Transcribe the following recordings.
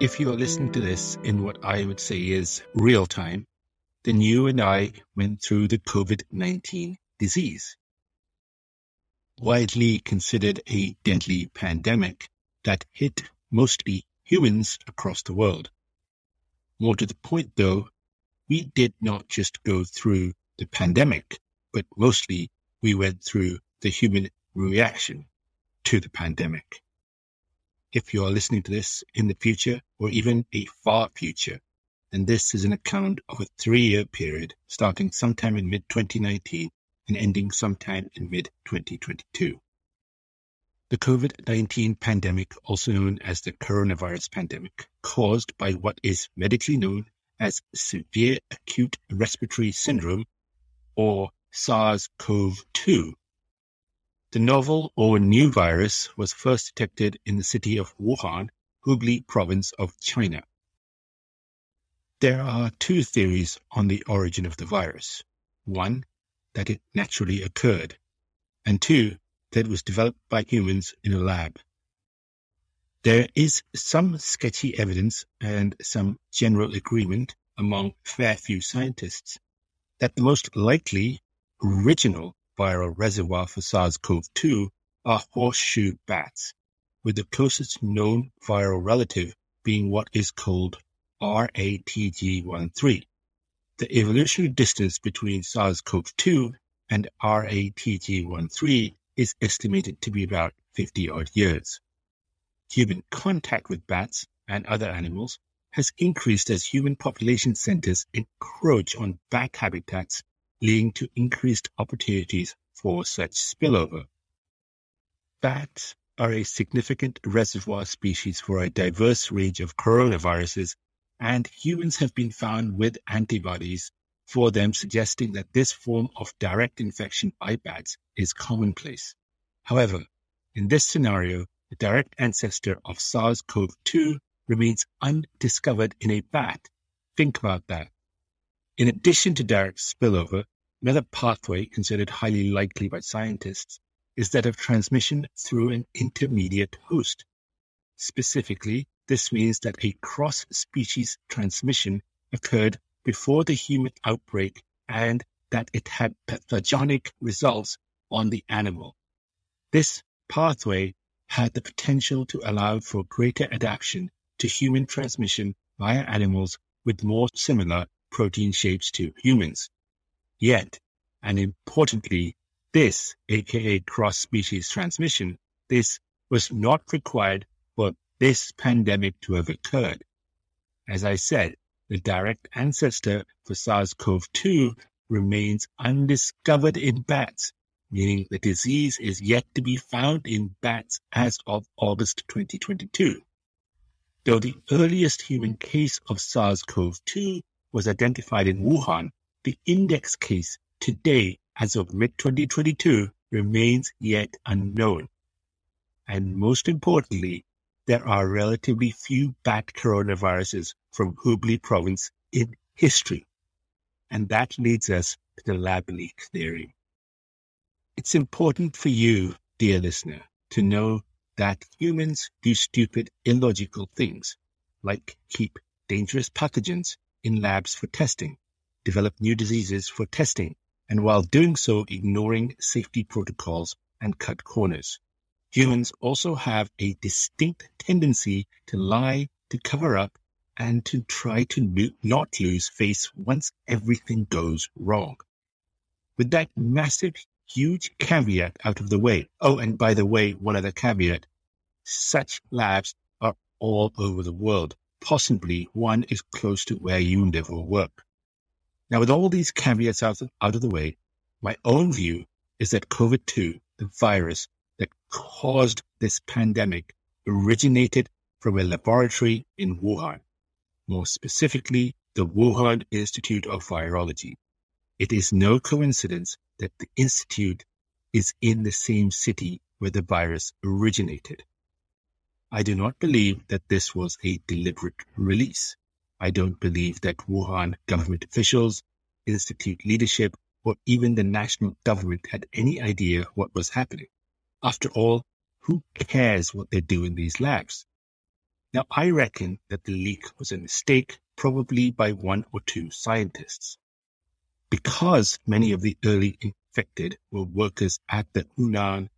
If you are listening to this in what I would say is real time, then you and I went through the COVID 19 disease. Widely considered a deadly pandemic that hit mostly humans across the world. More to the point, though, we did not just go through the pandemic, but mostly we went through the human reaction to the pandemic. If you are listening to this in the future or even a far future, then this is an account of a three year period starting sometime in mid 2019 and ending sometime in mid 2022. The COVID 19 pandemic, also known as the coronavirus pandemic, caused by what is medically known as severe acute respiratory syndrome or SARS CoV 2. The novel or new virus was first detected in the city of Wuhan, Hubei province of China. There are two theories on the origin of the virus. One, that it naturally occurred, and two, that it was developed by humans in a lab. There is some sketchy evidence and some general agreement among fair few scientists that the most likely original viral reservoir for SARS-CoV-2 are horseshoe bats, with the closest known viral relative being what is called RATG13. The evolutionary distance between SARS-CoV-2 and RATG13 is estimated to be about 50 odd years. Human contact with bats and other animals has increased as human population centers encroach on bat habitats, leading to increased opportunities for such spillover. Bats are a significant reservoir species for a diverse range of coronaviruses, and humans have been found with antibodies for them, suggesting that this form of direct infection by bats is commonplace. However, in this scenario, the direct ancestor of SARS-CoV-2 remains undiscovered in a bat. Think about that. In addition to direct spillover, another pathway considered highly likely by scientists is that of transmission through an intermediate host. Specifically, this means that a cross-species transmission occurred before the human outbreak and that it had pathogenic results on the animal. This pathway had the potential to allow for greater adaptation to human transmission via animals with more similar protein shapes to humans. Yet, and importantly, this, aka cross-species transmission, this was not required for this pandemic to have occurred. As I said, the direct ancestor for SARS-CoV-2 remains undiscovered in bats, meaning the disease is yet to be found in bats as of August 2022. Though the earliest human case of SARS-CoV-2 was identified in Wuhan, the index case today, as of mid-2022, remains yet unknown. And most importantly, there are relatively few bat coronaviruses from Hubei province in history. And that leads us to the lab leak theory. It's important for you, dear listener, to know that humans do stupid, illogical things, like keep dangerous pathogens in labs for testing, develop new diseases for testing, and while doing so, ignoring safety protocols and cut corners. Humans also have a distinct tendency to lie, to cover up, and to try to not lose face once everything goes wrong. With that massive, huge caveat out of the way. Oh, and by the way, one other caveat. Such labs are all over the world. Possibly one is close to where you live or work. Now, with all these caveats out of, out of the way, my own view is that COVID-2, the virus, that caused this pandemic originated from a laboratory in Wuhan, more specifically, the Wuhan Institute of Virology. It is no coincidence that the institute is in the same city where the virus originated. I do not believe that this was a deliberate release. I don't believe that Wuhan government officials, institute leadership, or even the national government had any idea what was happening. After all, who cares what they do in these labs? Now, I reckon that the leak was a mistake, probably by one or two scientists. Because many of the early infected were workers at the Hunan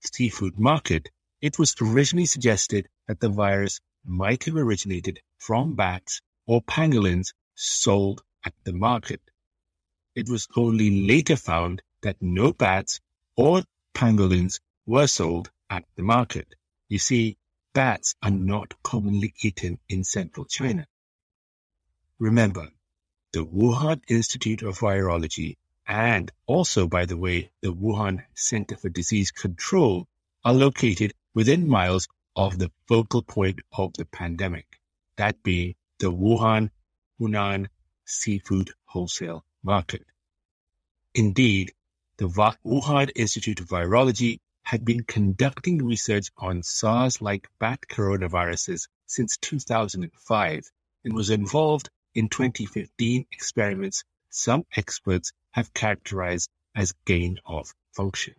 seafood market, it was originally suggested that the virus might have originated from bats or pangolins sold at the market. It was only later found that no bats or pangolins were sold at the market. You see, bats are not commonly eaten in central China. Remember, the Wuhan Institute of Virology and also, by the way, the Wuhan Center for Disease Control are located within miles of the focal point of the pandemic, that being the Wuhan Hunan seafood wholesale market. Indeed, the Wuhan Institute of Virology had been conducting research on SARS-like bat coronaviruses since 2005 and was involved in 2015 experiments some experts have characterized as gain of function.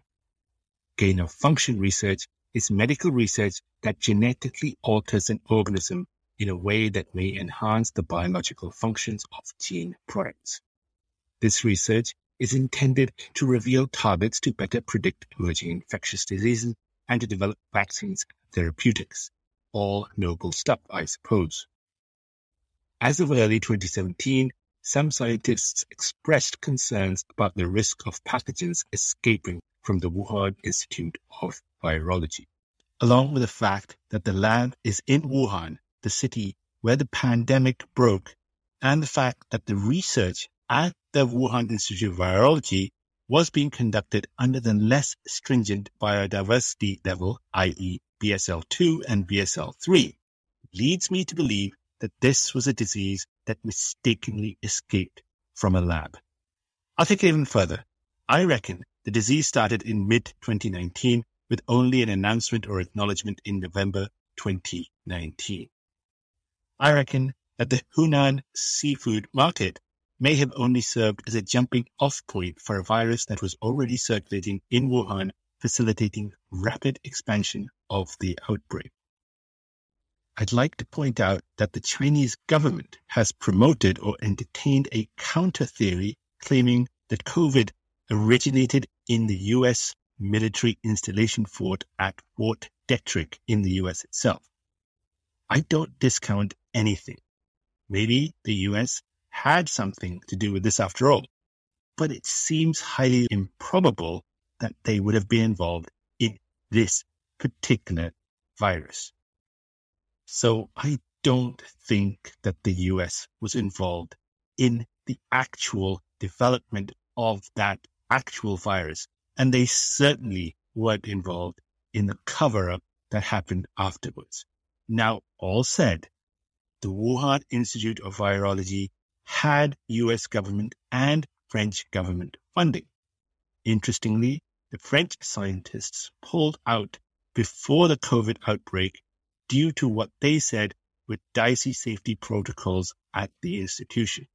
Gain of function research is medical research that genetically alters an organism in a way that may enhance the biological functions of gene products. This research is intended to reveal targets to better predict emerging infectious diseases and to develop vaccines and therapeutics. All noble stuff, I suppose. As of early 2017, some scientists expressed concerns about the risk of pathogens escaping from the Wuhan Institute of Virology, along with the fact that the lab is in Wuhan, the city where the pandemic broke, and the fact that the research at the Wuhan Institute of Virology was being conducted under the less stringent biodiversity level, i.e. BSL-2 and BSL-3, leads me to believe that this was a disease that mistakenly escaped from a lab. I'll take it even further. I reckon the disease started in mid-2019 with only an announcement or acknowledgement in November 2019. I reckon that the Hunan seafood market may have only served as a jumping off point for a virus that was already circulating in Wuhan, facilitating rapid expansion of the outbreak. I'd like to point out that the Chinese government has promoted or entertained a counter theory claiming that COVID originated in the US military installation fort at Fort Detrick in the US itself. I don't discount anything. Maybe the US had something to do with this after all. But it seems highly improbable that they would have been involved in this particular virus. So I don't think that the US was involved in the actual development of that actual virus. And they certainly weren't involved in the cover up that happened afterwards. Now, all said, the Wuhan Institute of Virology had US government and French government funding. Interestingly, the French scientists pulled out before the COVID outbreak due to what they said were dicey safety protocols at the institution.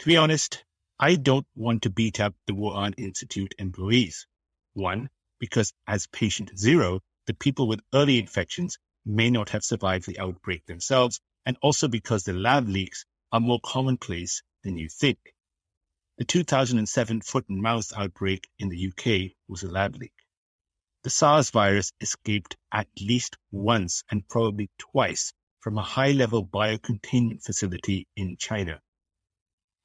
To be honest, I don't want to beat up the Wuhan Institute employees. One, because as patient zero, the people with early infections may not have survived the outbreak themselves, and also because the lab leaks are more commonplace than you think. The 2007 foot and mouth outbreak in the UK was a lab leak. The SARS virus escaped at least once and probably twice from a high level biocontainment facility in China.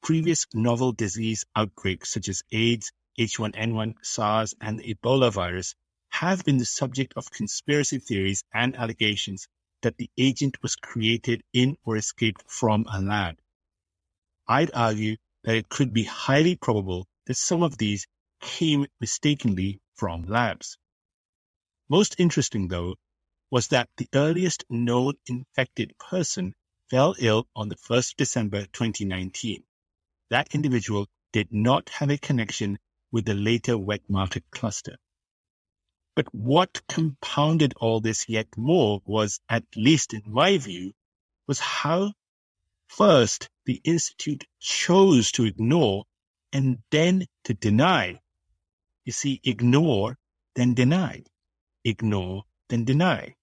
Previous novel disease outbreaks such as AIDS, H1N1, SARS, and the Ebola virus have been the subject of conspiracy theories and allegations that the agent was created in or escaped from a lab. I'd argue that it could be highly probable that some of these came mistakenly from labs. Most interesting, though, was that the earliest known infected person fell ill on the 1st December 2019. That individual did not have a connection with the later wet market cluster. But what compounded all this yet more was, at least in my view, was how first the Institute chose to ignore and then to deny. You see, ignore, then deny. Ignore, then deny.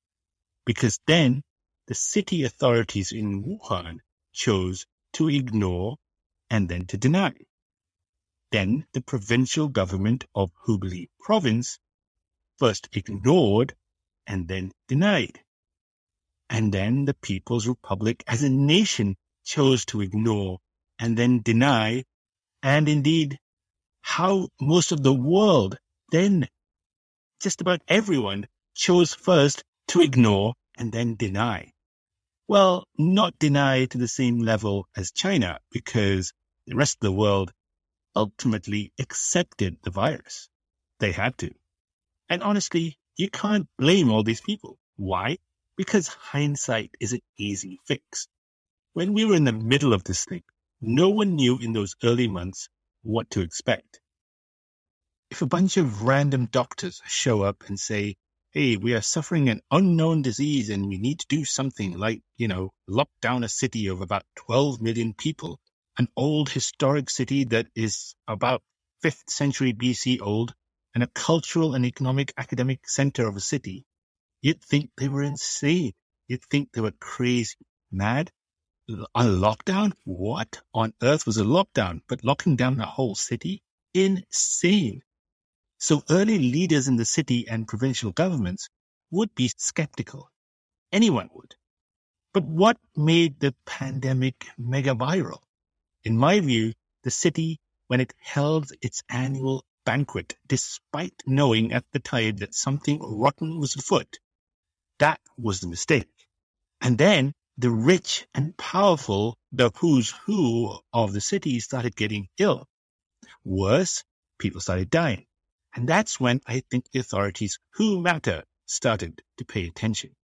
Because then the city authorities in Wuhan chose to ignore and then to deny. Then the provincial government of Hubei province first ignored and then denied. And then the People's Republic as a nation chose to ignore and then deny. And indeed, how most of the world then, just about everyone, chose first to ignore and then deny. Well, not deny to the same level as China because the rest of the world ultimately accepted the virus. They had to. And honestly, you can't blame all these people. Why? Because hindsight is an easy fix. When we were in the middle of this thing, no one knew in those early months what to expect. If a bunch of random doctors show up and say, hey, we are suffering an unknown disease and we need to do something like, you know, lock down a city of about 12 million people, an old historic city that is about 5th century BC old and a cultural and economic academic center of a city, you'd think they were insane. You'd think they were crazy, mad. A lockdown? What on earth was a lockdown? But locking down a whole city? Insane. So early leaders in the city and provincial governments would be skeptical. Anyone would. But what made the pandemic mega viral? In my view, the city, when it held its annual banquet, despite knowing at the time that something rotten was afoot, that was the mistake. And then the rich and powerful, the who's who of the city started getting ill. Worse, people started dying. And that's when I think the authorities who matter started to pay attention.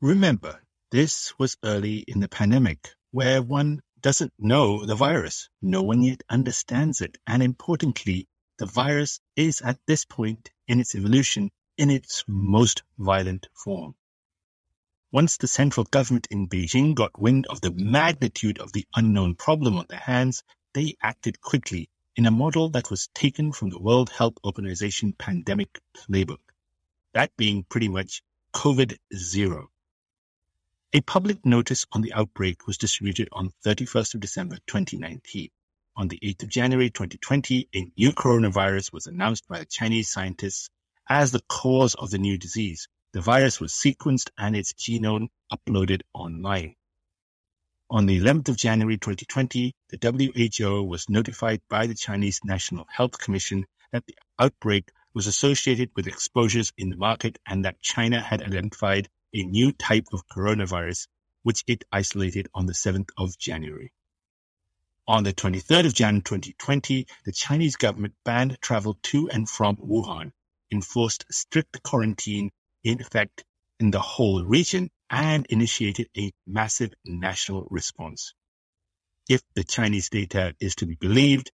Remember, this was early in the pandemic where one doesn't know the virus. No one yet understands it. And importantly, the virus is at this point in its evolution in its most violent form. Once the central government in Beijing got wind of the magnitude of the unknown problem on their hands, they acted quickly in a model that was taken from the World Health Organization pandemic playbook. That being pretty much COVID zero. A public notice on the outbreak was distributed on 31st of December 2019. On the 8th of January 2020, a new coronavirus was announced by the Chinese scientists as the cause of the new disease. The virus was sequenced and its genome uploaded online. On the 11th of January 2020, the WHO was notified by the Chinese National Health Commission that the outbreak was associated with exposures in the market and that China had identified a new type of coronavirus, which it isolated on the 7th of January. On the 23rd of January 2020, the Chinese government banned travel to and from Wuhan, enforced strict quarantine in effect in the whole region, and initiated a massive national response. If the Chinese data is to be believed,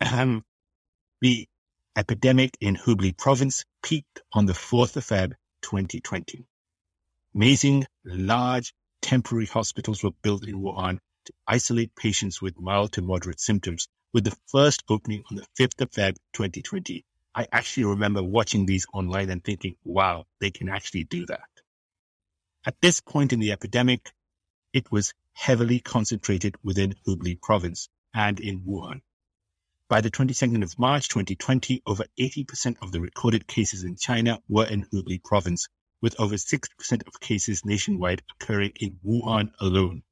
the epidemic in Hubei province peaked on the 4th of Feb 2020. Amazing large temporary hospitals were built in Wuhan to isolate patients with mild to moderate symptoms, with the first opening on the 5th of Feb 2020. I actually remember watching these online and thinking, wow, they can actually do that. At this point in the epidemic, it was heavily concentrated within Hubei province and in Wuhan. By the 22nd of March 2020, over 80% of the recorded cases in China were in Hubei province, with over 60% of cases nationwide occurring in Wuhan alone.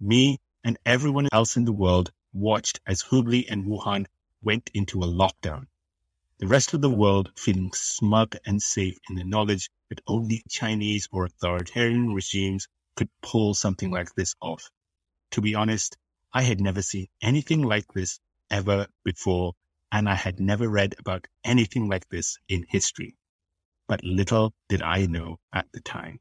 Me and everyone else in the world watched as Hubei and Wuhan went into a lockdown the rest of the world feeling smug and safe in the knowledge that only Chinese or authoritarian regimes could pull something like this off. To be honest, I had never seen anything like this ever before, and I had never read about anything like this in history. But little did I know at the time.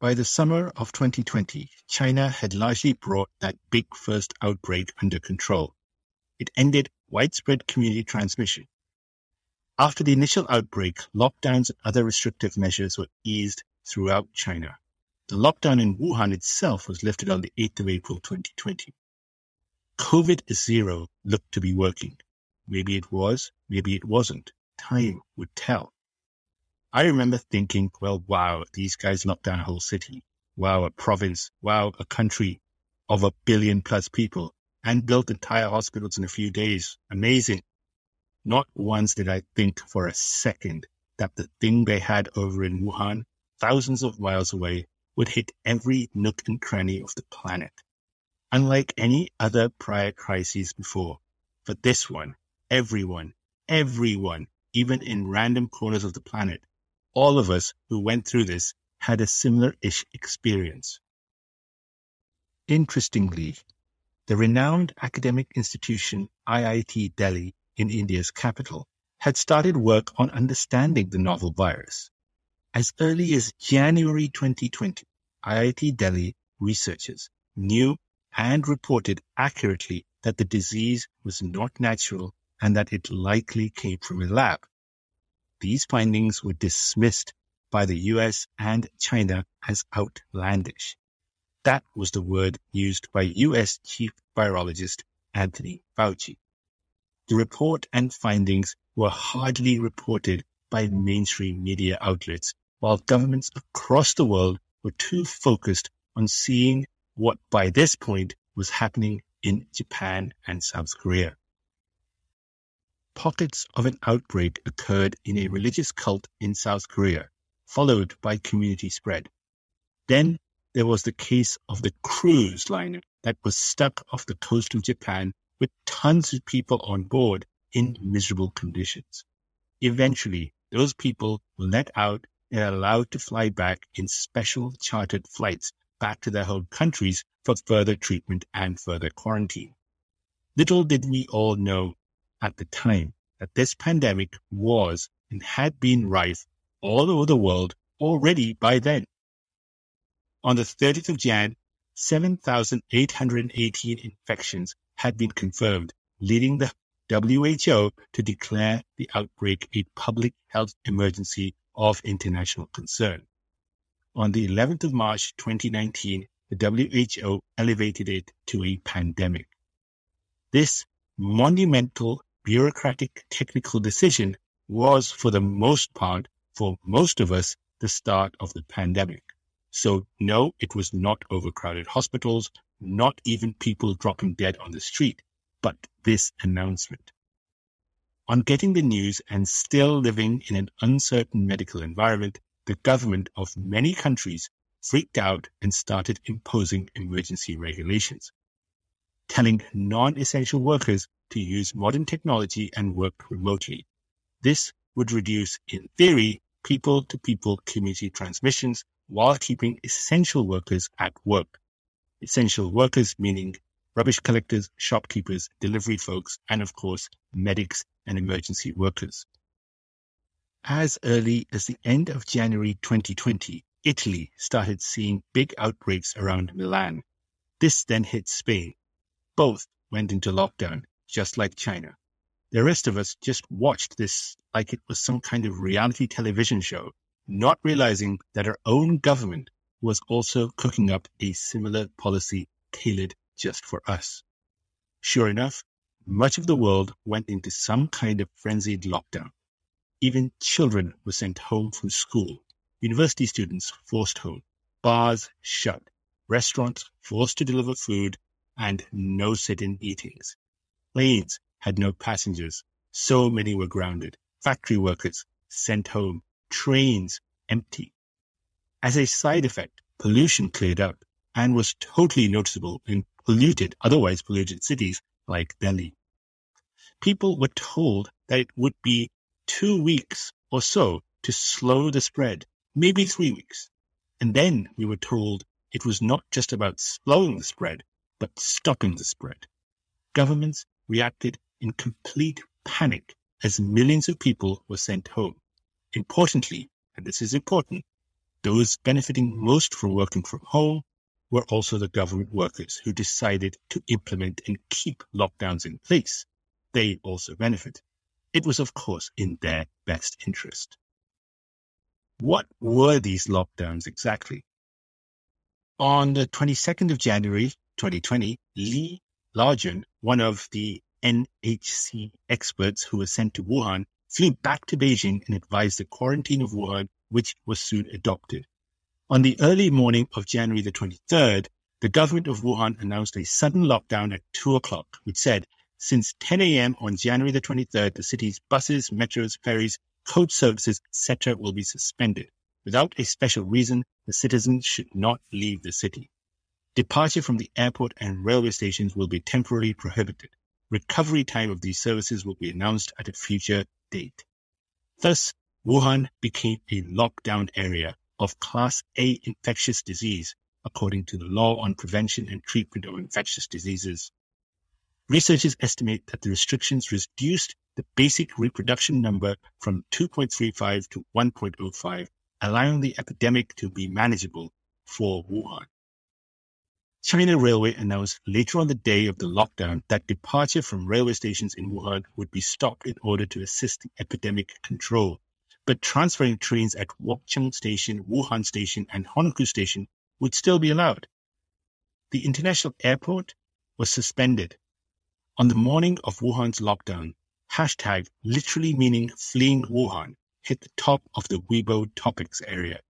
By the summer of 2020, China had largely brought that big first outbreak under control. It ended widespread community transmission after the initial outbreak, lockdowns and other restrictive measures were eased throughout China. The lockdown in Wuhan itself was lifted on the 8th of April 2020. COVID zero looked to be working. Maybe it was, maybe it wasn't. Time would tell. I remember thinking, well, wow, these guys locked down a whole city. wow, a province, wow, a country of a billion plus people and built entire hospitals in a few days. Amazing. Not once did I think for a second that the thing they had over in Wuhan, thousands of miles away, would hit every nook and cranny of the planet. Unlike any other prior crises before, for this one, everyone, everyone, even in random corners of the planet, all of us who went through this had a similar-ish experience. Interestingly, the renowned academic institution IIT Delhi in India's capital had started work on understanding the novel virus. As early as January 2020, IIT Delhi researchers knew and reported accurately that the disease was not natural and that it likely came from a lab. These findings were dismissed by the US and China as outlandish. That was the word used by US Chief Virologist Anthony Fauci. The report and findings were hardly reported by mainstream media outlets, while governments across the world were too focused on seeing what by this point was happening in Japan and South Korea. Pockets of an outbreak occurred in a religious cult in South Korea, followed by community spread. Then there was the case of the cruise liner that was stuck off the coast of Japan with tons of people on board in miserable conditions. Eventually, those people were let out and allowed to fly back in special chartered flights back to their home countries for further treatment and further quarantine. Little did we all know at the time that this pandemic was and had been rife all over the world already by then. On the 30th of Jan, 7,818 infections had been confirmed, leading the WHO to declare the outbreak a public health emergency of international concern. On the 11th of March 2019, the WHO elevated it to a pandemic. This monumental bureaucratic technical decision was, for the most part, for most of us, the start of the pandemic. So no, it was not overcrowded hospitals, not even people dropping dead on the street, but this announcement. On getting the news and still living in an uncertain medical environment, the government of many countries freaked out and started imposing emergency regulations, telling non-essential workers to use modern technology and work remotely. This would reduce, in theory, people to people community transmissions while keeping essential workers at work essential workers, meaning rubbish collectors, shopkeepers, delivery folks, and of course, medics and emergency workers. As early as the end of January 2020, Italy started seeing big outbreaks around Milan. This then hit Spain. Both went into lockdown, just like China. The rest of us just watched this like it was some kind of reality television show, not realizing that our own government was also cooking up a similar policy tailored just for us. Sure enough, much of the world went into some kind of frenzied lockdown. Even children were sent home from school, university students forced home, bars shut, restaurants forced to deliver food, and no sit-in meetings. Planes had no passengers, so many were grounded, factory workers sent home, trains empty. As a side effect, pollution cleared up and was totally noticeable in polluted, otherwise polluted cities like Delhi. People were told that it would be two weeks or so to slow the spread, maybe three weeks. And then we were told it was not just about slowing the spread, but stopping the spread. Governments reacted in complete panic as millions of people were sent home. Importantly, and this is important, those benefiting most from working from home were also the government workers who decided to implement and keep lockdowns in place. They also benefit. It was, of course, in their best interest. What were these lockdowns exactly? On the 22nd of January 2020, Li Lanjuan, one of the NHC experts who was sent to Wuhan, flew back to Beijing and advised the quarantine of Wuhan which was soon adopted. On the early morning of January the 23rd, the government of Wuhan announced a sudden lockdown at 2 o'clock, which said since 10 a.m. on January the 23rd, the city's buses, metros, ferries, coach services, etc. will be suspended. Without a special reason, the citizens should not leave the city. Departure from the airport and railway stations will be temporarily prohibited. Recovery time of these services will be announced at a future date. Thus, Wuhan became a lockdown area of Class A infectious disease, according to the Law on Prevention and Treatment of Infectious Diseases. Researchers estimate that the restrictions reduced the basic reproduction number from 2.35 to 1.05, allowing the epidemic to be manageable for Wuhan. China Railway announced later on the day of the lockdown that departure from railway stations in Wuhan would be stopped in order to assist the epidemic control but transferring trains at Wuchang Station, Wuhan Station, and Hankou Station would still be allowed. The international airport was suspended. On the morning of Wuhan's lockdown, hashtag literally meaning fleeing Wuhan hit the top of the Weibo topics area.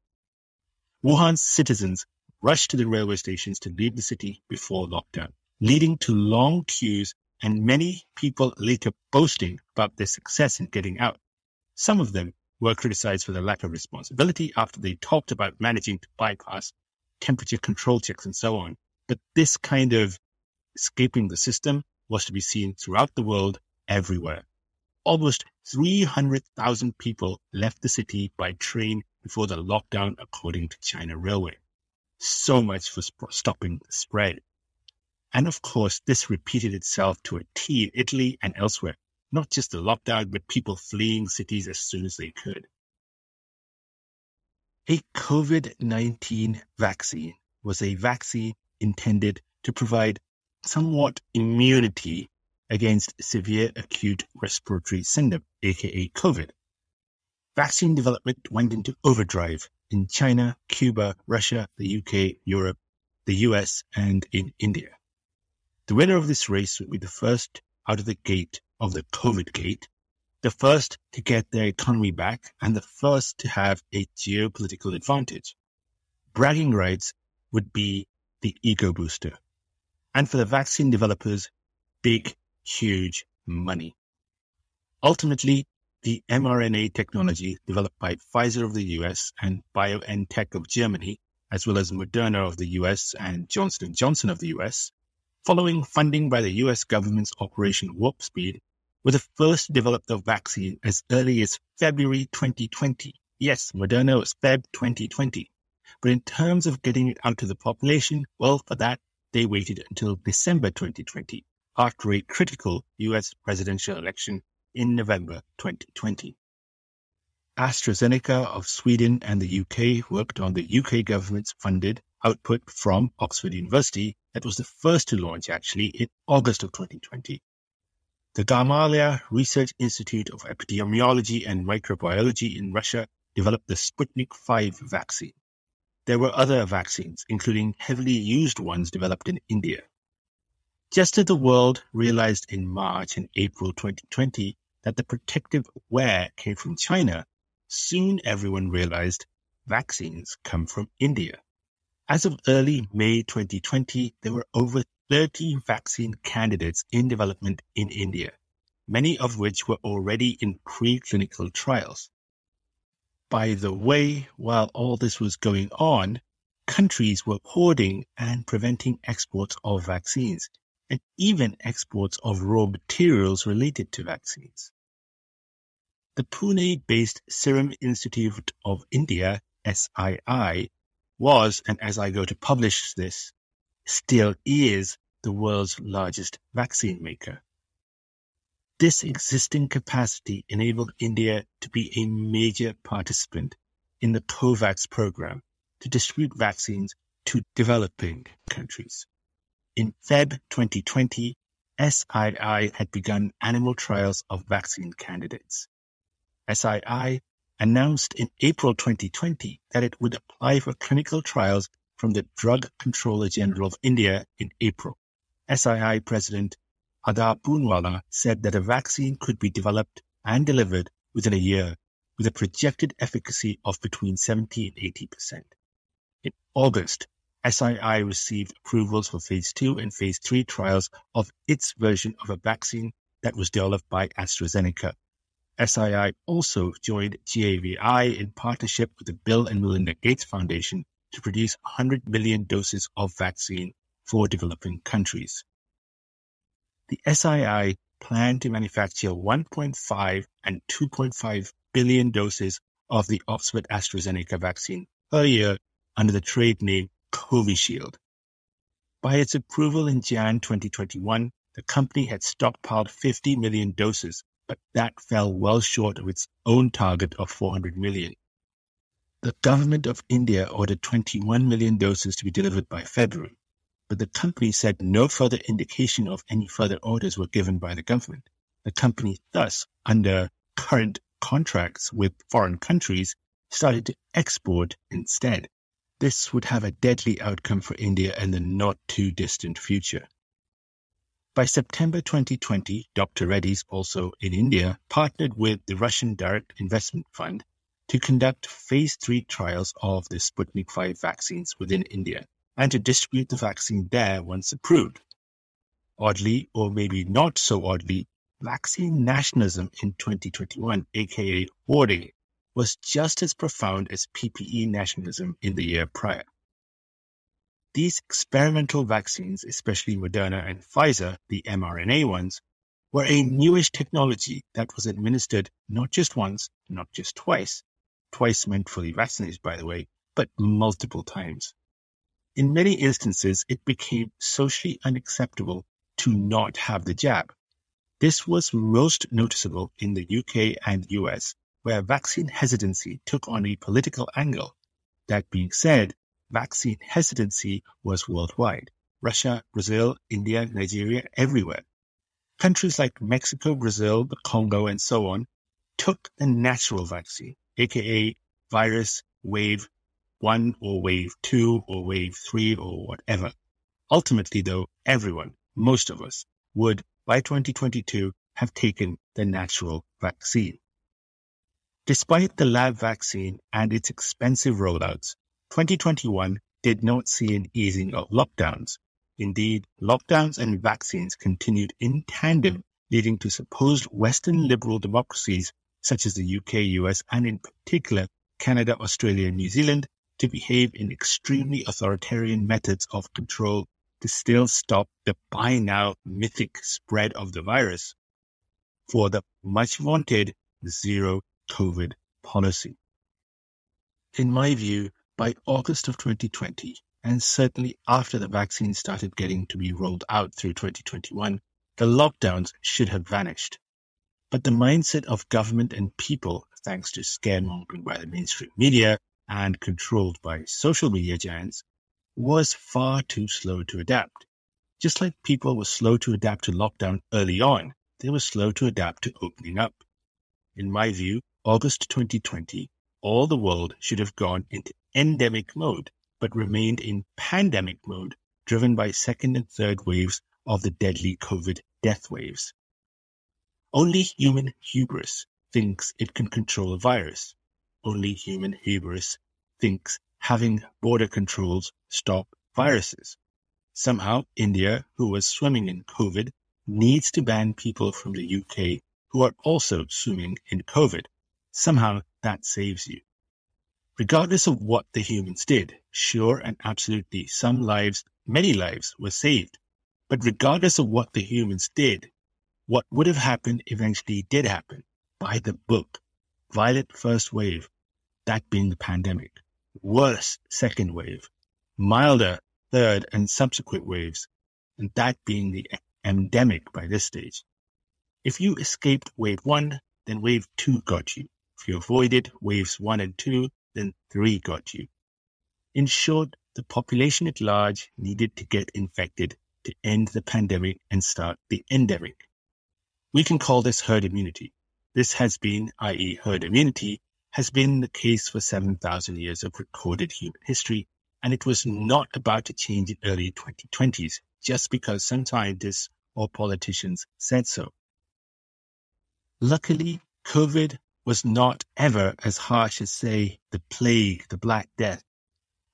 Wuhan's citizens rushed to the railway stations to leave the city before lockdown, leading to long queues and many people later boasting about their success in getting out. Some of them were criticized for their lack of responsibility after they talked about managing to bypass temperature control checks and so on. But this kind of escaping the system was to be seen throughout the world everywhere. Almost 300,000 people left the city by train before the lockdown, according to China Railway. So much for sp- stopping the spread. And of course, this repeated itself to a T in Italy and elsewhere not just the lockdown, but people fleeing cities as soon as they could. A COVID 19 vaccine was a vaccine intended to provide somewhat immunity against severe acute respiratory syndrome, aka COVID. Vaccine development went into overdrive in China, Cuba, Russia, the UK, Europe, the US, and in India. The winner of this race would be the first out of the gate of the COVID gate, the first to get their economy back and the first to have a geopolitical advantage. Bragging rights would be the ego booster. And for the vaccine developers, big, huge money. Ultimately, the mRNA technology developed by Pfizer of the US and BioNTech of Germany, as well as Moderna of the US and Johnson & Johnson of the US, following funding by the US government's Operation Warp Speed, were the first to develop the vaccine as early as February 2020. Yes, Moderna was Feb 2020. But in terms of getting it out to the population, well, for that, they waited until December 2020, after a critical US presidential election in November 2020. AstraZeneca of Sweden and the UK worked on the UK government's funded output from Oxford University that was the first to launch actually in August of 2020 the Gamaleya Research Institute of Epidemiology and Microbiology in Russia developed the Sputnik V vaccine. There were other vaccines, including heavily used ones developed in India. Just as the world realized in March and April 2020 that the protective wear came from China, soon everyone realized vaccines come from India. As of early May 2020, there were over 30 vaccine candidates in development in India, many of which were already in preclinical trials. By the way, while all this was going on, countries were hoarding and preventing exports of vaccines and even exports of raw materials related to vaccines. The Pune-based Serum Institute of India, SII, was, and as I go to publish this, still is the world's largest vaccine maker. This existing capacity enabled India to be a major participant in the COVAX program to distribute vaccines to developing countries. In Feb 2020, SII had begun animal trials of vaccine candidates. SII announced in April 2020 that it would apply for clinical trials from the Drug Controller General of India in April. SII President Adar Poonawalla said that a vaccine could be developed and delivered within a year with a projected efficacy of between 70 and 80 percent. In August, SII received approvals for phase two and phase three trials of its version of a vaccine that was developed by AstraZeneca. SII also joined GAVI in partnership with the Bill and Melinda Gates Foundation to produce 100 million doses of vaccine for developing countries. The SII plan to manufacture 1.5 and 2.5 billion doses of the Oxford AstraZeneca vaccine per year under the trade name Covishield. By its approval in Jan 2021, the company had stockpiled 50 million doses, but that fell well short of its own target of 400 million. The government of India ordered 21 million doses to be delivered by February, but the company said no further indication of any further orders were given by the government. The company thus, under current contracts with foreign countries, started to export instead. This would have a deadly outcome for India in the not too distant future. By September 2020, Dr. Reddy's, also in India, partnered with the Russian Direct Investment Fund to conduct phase three trials of the Sputnik V vaccines within India and to distribute the vaccine there once approved. Oddly, or maybe not so oddly, vaccine nationalism in 2021, aka hoarding, was just as profound as PPE nationalism in the year prior. These experimental vaccines, especially Moderna and Pfizer, the mRNA ones, were a newish technology that was administered not just once, not just twice, twice meant fully vaccinated, by the way, but multiple times. In many instances, it became socially unacceptable to not have the jab. This was most noticeable in the UK and US, where vaccine hesitancy took on a political angle. That being said, vaccine hesitancy was worldwide. Russia, Brazil, India, Nigeria, everywhere. Countries like Mexico, Brazil, the Congo, and so on took the natural vaccine, aka virus wave one or wave two or wave three or whatever. Ultimately, though, everyone, most of us, would by 2022 have taken the natural vaccine. Despite the lab vaccine and its expensive rollouts, 2021 did not see an easing of lockdowns. Indeed, lockdowns and vaccines continued in tandem, leading to supposed Western liberal democracies such as the UK, US, and in particular Canada, Australia, and New Zealand to behave in extremely authoritarian methods of control to still stop the by now mythic spread of the virus for the much wanted zero COVID policy. In my view, by August of 2020, and certainly after the vaccine started getting to be rolled out through 2021, the lockdowns should have vanished. But the mindset of government and people, thanks to scaremongering by the mainstream media and controlled by social media giants, was far too slow to adapt. Just like people were slow to adapt to lockdown early on, they were slow to adapt to opening up. In my view, August 2020, all the world should have gone into endemic mode, but remained in pandemic mode, driven by second and third waves of the deadly COVID death waves. Only human hubris thinks it can control a virus. Only human hubris thinks having border controls stop viruses. Somehow, India, who was swimming in COVID, needs to ban people from the UK who are also swimming in COVID. Somehow that saves you. Regardless of what the humans did, sure and absolutely some lives, many lives were saved. But regardless of what the humans did, what would have happened eventually did happen by the book. Violent first wave, that being the pandemic. Worse second wave. Milder third and subsequent waves, and that being the endemic by this stage. If you escaped wave one, then wave two got you. If you avoided waves one and two, then three got you. In short, the population at large needed to get infected to end the pandemic and start the endemic. We can call this herd immunity. This has been, i.e. herd immunity, has been the case for 7,000 years of recorded human history, and it was not about to change in early 2020s just because some scientists or politicians said so. Luckily, COVID was not ever as harsh as, say, the plague, the Black Death.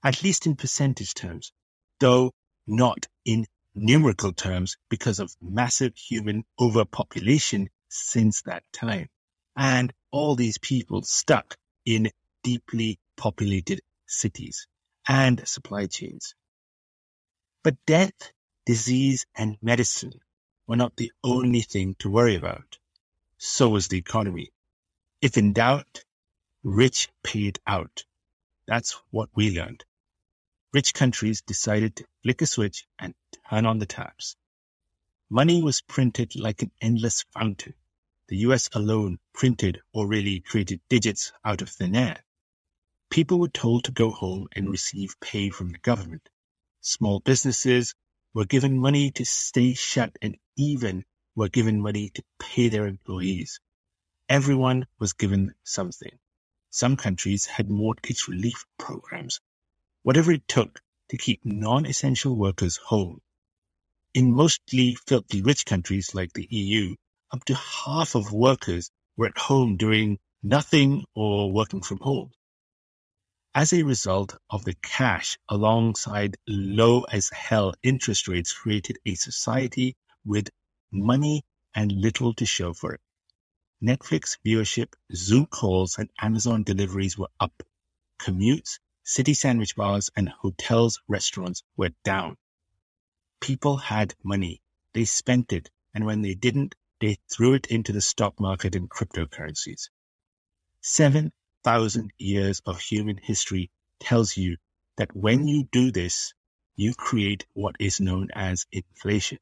at least in percentage terms, though not in numerical terms because of massive human overpopulation since that time. And all these people stuck in deeply populated cities and supply chains. But death, disease, and medicine were not the only thing to worry about. So was the economy. If in doubt, rich paid out. That's what we learned. Rich countries decided to flick a switch and turn on the taps. Money was printed like an endless fountain. The US alone printed or really created digits out of thin air. People were told to go home and receive pay from the government. Small businesses were given money to stay shut and even were given money to pay their employees. Everyone was given something. Some countries had mortgage relief programs, whatever it took to keep non-essential workers home. In mostly filthy rich countries like the EU, up to half of workers were at home doing nothing or working from home. As a result of the cash alongside low as hell interest rates created a society with money and little to show for it. Netflix viewership, Zoom calls, and Amazon deliveries were up. Commutes, city sandwich bars, and hotels, restaurants were down. People had money. They spent it. And when they didn't, they threw it into the stock market and cryptocurrencies. Seven thousand years of human history tells you that when you do this, you create what is known as inflation.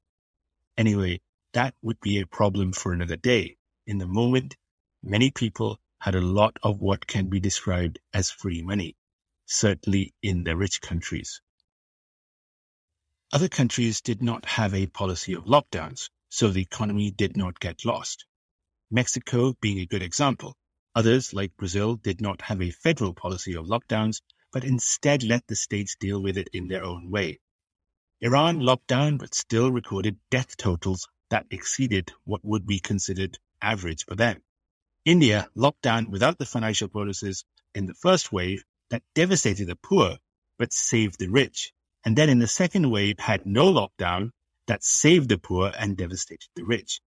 Anyway, that would be a problem for another day. In the moment, many people had a lot of what can be described as free money, certainly in the rich countries. Other countries did not have a policy of lockdowns, so the economy did not get lost. Mexico being a good example. Others, like Brazil, did not have a federal policy of lockdowns, but instead let the states deal with it in their own way. Iran locked down, but still recorded death totals that exceeded what would be considered average for them. India locked down without the financial bonuses in the first wave that devastated the poor, but saved the rich. And then in the second wave had no lockdown that saved the poor and devastated the rich.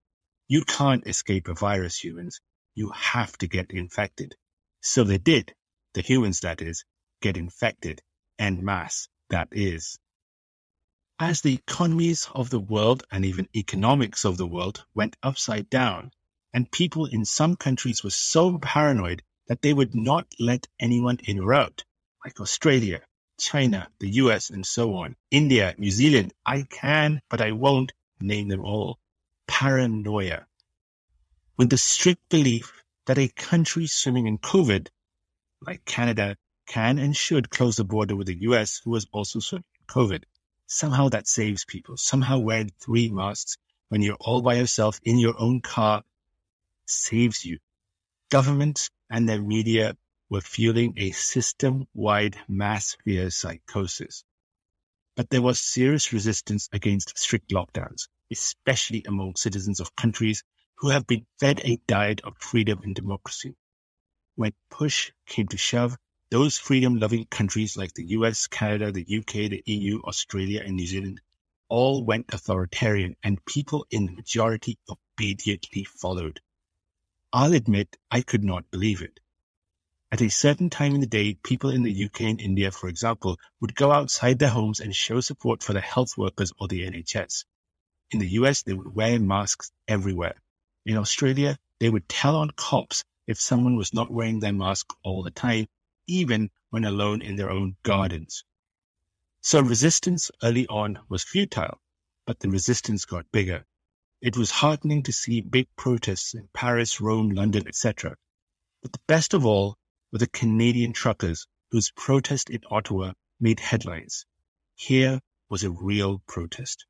You can't escape a virus, humans you have to get infected. So they did, the humans that is, get infected en masse, that is. As the economies of the world and even economics of the world went upside down, and people in some countries were so paranoid that they would not let anyone in or out, like Australia, China, the US, and so on, India, New Zealand, I can, but I won't name them all. Paranoia with the strict belief that a country swimming in COVID, like Canada, can and should close the border with the US, who was also swimming in COVID. Somehow that saves people. Somehow wearing three masks when you're all by yourself in your own car saves you. Governments and their media were fueling a system-wide mass fear psychosis. But there was serious resistance against strict lockdowns, especially among citizens of countries who have been fed a diet of freedom and democracy. When push came to shove, those freedom loving countries like the US, Canada, the UK, the EU, Australia, and New Zealand all went authoritarian and people in the majority obediently followed. I'll admit I could not believe it. At a certain time in the day, people in the UK and India, for example, would go outside their homes and show support for the health workers or the NHS. In the US, they would wear masks everywhere. In Australia, they would tell on cops if someone was not wearing their mask all the time, even when alone in their own gardens. So resistance early on was futile, but the resistance got bigger. It was heartening to see big protests in Paris, Rome, London, etc. But the best of all were the Canadian truckers whose protest in Ottawa made headlines. Here was a real protest.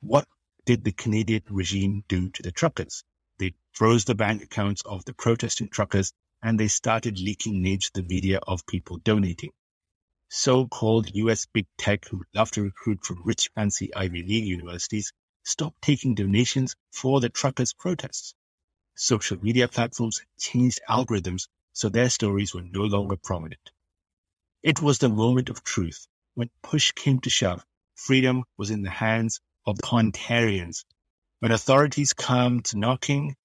What did the Canadian regime do to the truckers? They froze the bank accounts of the protesting truckers and they started leaking names to the media of people donating. So-called US big tech who love to recruit from rich fancy Ivy League universities stopped taking donations for the truckers' protests. Social media platforms changed algorithms so their stories were no longer prominent. It was the moment of truth. When push came to shove, freedom was in the hands of the Contarians. When authorities come to knocking,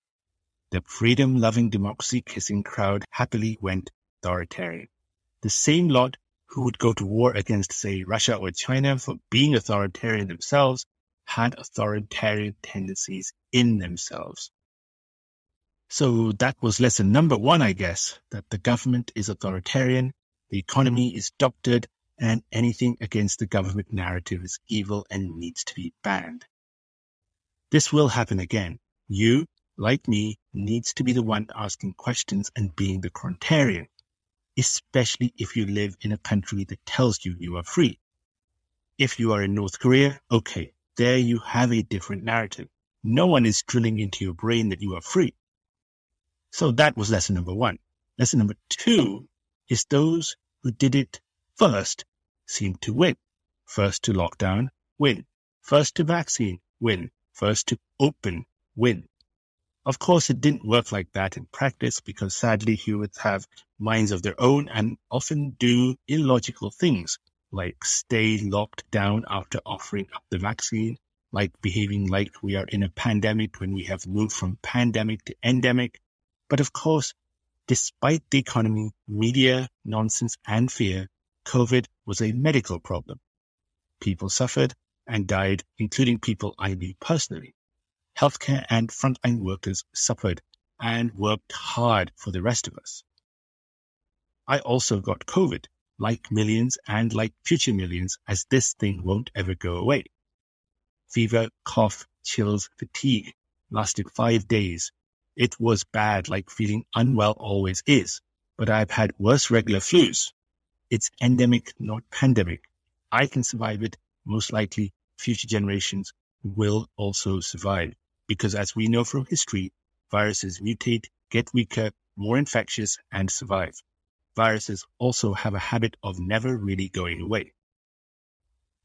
the freedom loving democracy kissing crowd happily went authoritarian. The same lot who would go to war against, say, Russia or China for being authoritarian themselves had authoritarian tendencies in themselves. So that was lesson number one, I guess, that the government is authoritarian, the economy is doctored, and anything against the government narrative is evil and needs to be banned. This will happen again. You, like me, needs to be the one asking questions and being the contrarian, especially if you live in a country that tells you you are free. If you are in North Korea, okay, there you have a different narrative. No one is drilling into your brain that you are free. So that was lesson number one. Lesson number two is those who did it first seem to win. First to lockdown, win. First to vaccine, win. First to open, win. Of course, it didn't work like that in practice because sadly humans have minds of their own and often do illogical things like stay locked down after offering up the vaccine, like behaving like we are in a pandemic when we have moved from pandemic to endemic. But of course, despite the economy, media, nonsense, and fear, COVID was a medical problem. People suffered and died, including people I knew personally. Healthcare and frontline workers suffered and worked hard for the rest of us. I also got COVID like millions and like future millions, as this thing won't ever go away. Fever, cough, chills, fatigue lasted five days. It was bad, like feeling unwell always is, but I've had worse regular flus. It's endemic, not pandemic. I can survive it. Most likely future generations will also survive because as we know from history, viruses mutate, get weaker, more infectious and survive viruses also have a habit of never really going away.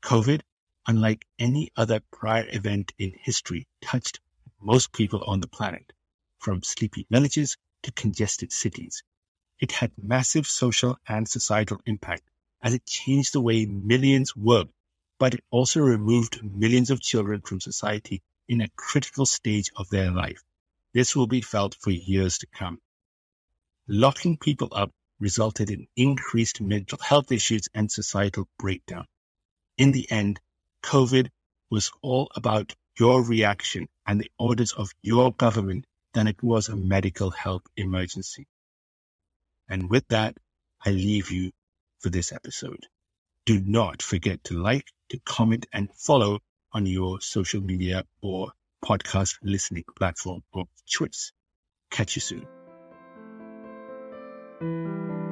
COVID, unlike any other prior event in history, touched most people on the planet, from sleepy villages to congested cities. It had massive social and societal impact as it changed the way millions worked, but it also removed millions of children from society in a critical stage of their life. This will be felt for years to come. Locking people up resulted in increased mental health issues and societal breakdown. In the end, COVID was all about your reaction and the orders of your government than it was a medical health emergency. And with that, I leave you for this episode. Do not forget to like, to comment and follow on your social media or podcast listening platform of choice. Catch you soon. Thank you.